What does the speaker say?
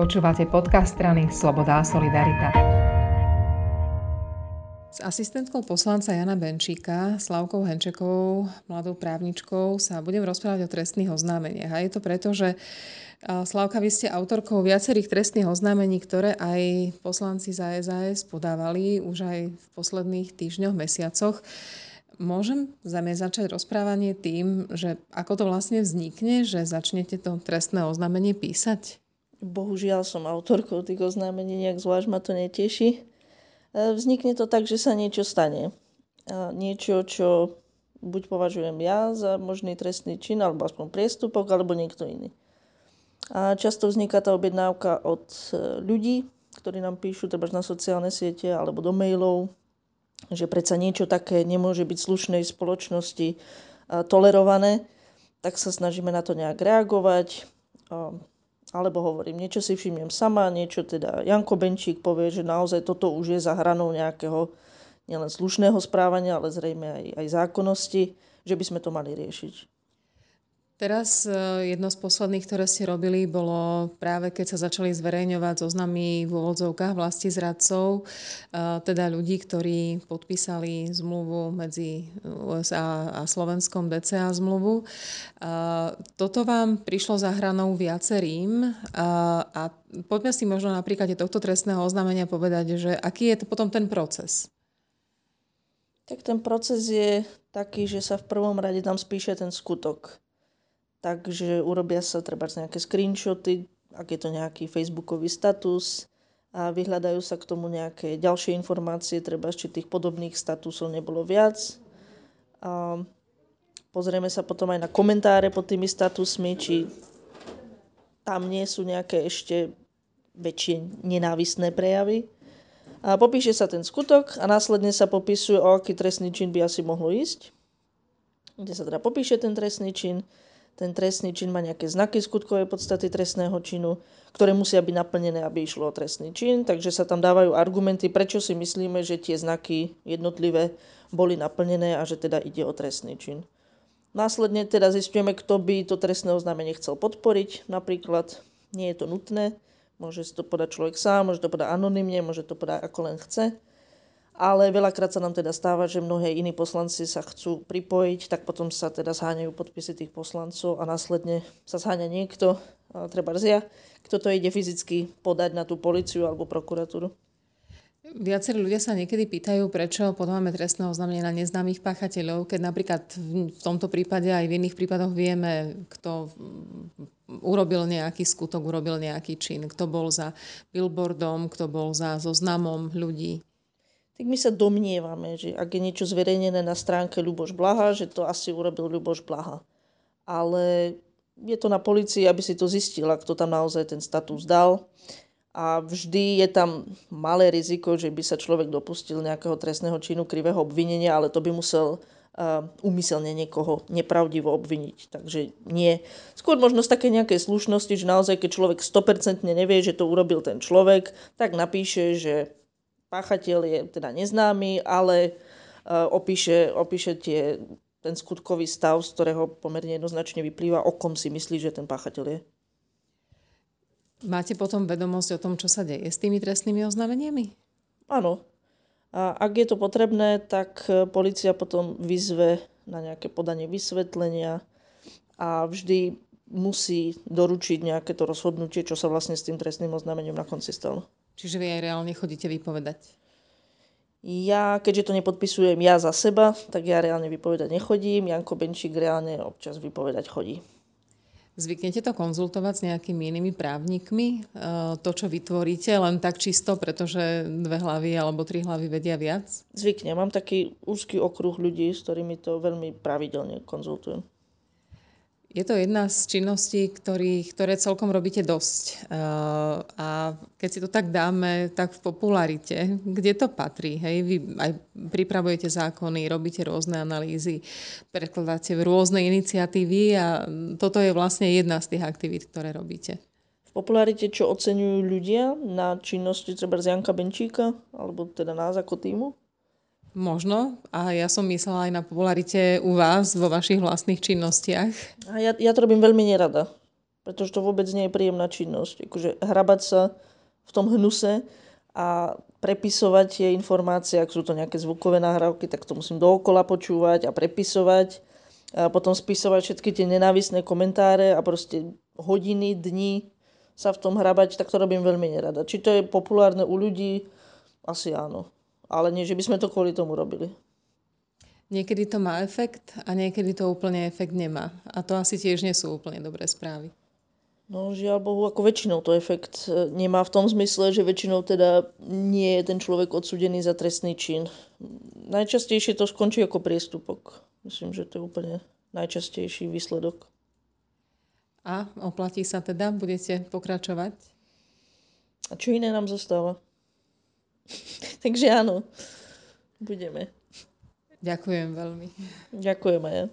Počúvate podcast strany Sloboda a Solidarita. S asistentkou poslanca Jana Benčíka, Slavkou Henčekovou, mladou právničkou, sa budem rozprávať o trestných oznámeniach. A je to preto, že Slavka, vy ste autorkou viacerých trestných oznámení, ktoré aj poslanci za SAS podávali už aj v posledných týždňoch, mesiacoch. Môžem za začať rozprávanie tým, že ako to vlastne vznikne, že začnete to trestné oznámenie písať? Bohužiaľ som autorkou tých oznámení, nejak zvlášť ma to neteší. E, vznikne to tak, že sa niečo stane. Niečo, čo buď považujem ja za možný trestný čin, alebo aspoň priestupok, alebo niekto iný. A často vzniká tá objednávka od e, ľudí, ktorí nám píšu treba na sociálne siete alebo do mailov, že predsa niečo také nemôže byť slušnej spoločnosti tolerované, tak sa snažíme na to nejak reagovať. Alebo hovorím, niečo si všimnem sama, niečo teda Janko Benčík povie, že naozaj toto už je za hranou nejakého nielen slušného správania, ale zrejme aj, aj zákonnosti, že by sme to mali riešiť. Teraz e, jedno z posledných, ktoré ste robili, bolo práve keď sa začali zverejňovať zoznamy v úvodzovkách vlasti zradcov, e, teda ľudí, ktorí podpísali zmluvu medzi USA a Slovenskom DCA zmluvu. E, toto vám prišlo za hranou viacerým a poďme si možno na príklade tohto trestného oznámenia povedať, že aký je to potom ten proces? Tak ten proces je taký, že sa v prvom rade tam spíše ten skutok takže urobia sa treba nejaké screenshoty, ak je to nejaký facebookový status a vyhľadajú sa k tomu nejaké ďalšie informácie, treba či tých podobných statusov nebolo viac. A pozrieme sa potom aj na komentáre pod tými statusmi, či tam nie sú nejaké ešte väčšie nenávisné prejavy. A popíše sa ten skutok a následne sa popisuje, o aký trestný čin by asi mohlo ísť. Kde sa teda popíše ten trestný čin, ten trestný čin má nejaké znaky skutkovej podstaty trestného činu, ktoré musia byť naplnené, aby išlo o trestný čin, takže sa tam dávajú argumenty, prečo si myslíme, že tie znaky jednotlivé boli naplnené a že teda ide o trestný čin. Následne teda zistujeme, kto by to trestné oznámenie chcel podporiť. Napríklad nie je to nutné, môže si to podať človek sám, môže to podať anonymne, môže to podať ako len chce ale veľakrát sa nám teda stáva, že mnohé iní poslanci sa chcú pripojiť, tak potom sa teda zháňajú podpisy tých poslancov a následne sa zháňa niekto, treba rzia, kto to ide fyzicky podať na tú policiu alebo prokuratúru. Viacerí ľudia sa niekedy pýtajú, prečo podáme trestné oznámenie na neznámych páchateľov, keď napríklad v tomto prípade aj v iných prípadoch vieme, kto urobil nejaký skutok, urobil nejaký čin, kto bol za billboardom, kto bol za zoznamom ľudí tak my sa domnievame, že ak je niečo zverejnené na stránke Ľuboš Blaha, že to asi urobil Ľuboš Blaha. Ale je to na policii, aby si to zistila, kto tam naozaj ten status dal. A vždy je tam malé riziko, že by sa človek dopustil nejakého trestného činu krivého obvinenia, ale to by musel uh, umyselne niekoho nepravdivo obviniť. Takže nie. Skôr možno také nejakej slušnosti, že naozaj, keď človek 100% nevie, že to urobil ten človek, tak napíše, že páchateľ je teda neznámy, ale uh, opíše, opíše tie, ten skutkový stav, z ktorého pomerne jednoznačne vyplýva, o kom si myslí, že ten páchateľ je. Máte potom vedomosť o tom, čo sa deje s tými trestnými oznámeniami? Áno. A ak je to potrebné, tak e, policia potom vyzve na nejaké podanie vysvetlenia a vždy musí doručiť nejaké to rozhodnutie, čo sa vlastne s tým trestným oznámením na konci stalo. Čiže vy aj reálne chodíte vypovedať? Ja, keďže to nepodpisujem ja za seba, tak ja reálne vypovedať nechodím. Janko Benčík reálne občas vypovedať chodí. Zvyknete to konzultovať s nejakými inými právnikmi? E, to, čo vytvoríte, len tak čisto, pretože dve hlavy alebo tri hlavy vedia viac? Zvykne. Mám taký úzky okruh ľudí, s ktorými to veľmi pravidelne konzultujem. Je to jedna z činností, ktorý, ktoré celkom robíte dosť. Uh, a keď si to tak dáme, tak v popularite, kde to patrí? Hej? Vy aj pripravujete zákony, robíte rôzne analýzy, prekladáte rôzne iniciatívy a toto je vlastne jedna z tých aktivít, ktoré robíte. V popularite, čo oceňujú ľudia na činnosti treba z Janka Benčíka, alebo teda nás ako týmu? Možno. A ja som myslela aj na popularite u vás vo vašich vlastných činnostiach. A ja, ja to robím veľmi nerada. Pretože to vôbec nie je príjemná činnosť. Akože hrabať sa v tom hnuse a prepisovať tie informácie, ak sú to nejaké zvukové nahrávky, tak to musím dookola počúvať a prepisovať a potom spisovať všetky tie nenávisné komentáre a proste hodiny, dní sa v tom hrabať, tak to robím veľmi nerada. Či to je populárne u ľudí? Asi áno. Ale nie, že by sme to kvôli tomu robili. Niekedy to má efekt a niekedy to úplne efekt nemá. A to asi tiež nie sú úplne dobré správy. No žiaľ Bohu, ako väčšinou to efekt e, nemá v tom zmysle, že väčšinou teda nie je ten človek odsudený za trestný čin. Najčastejšie to skončí ako priestupok. Myslím, že to je úplne najčastejší výsledok. A oplatí sa teda? Budete pokračovať? A čo iné nám zostáva? Takže áno, budeme. Ďakujem veľmi. Ďakujem aj ja.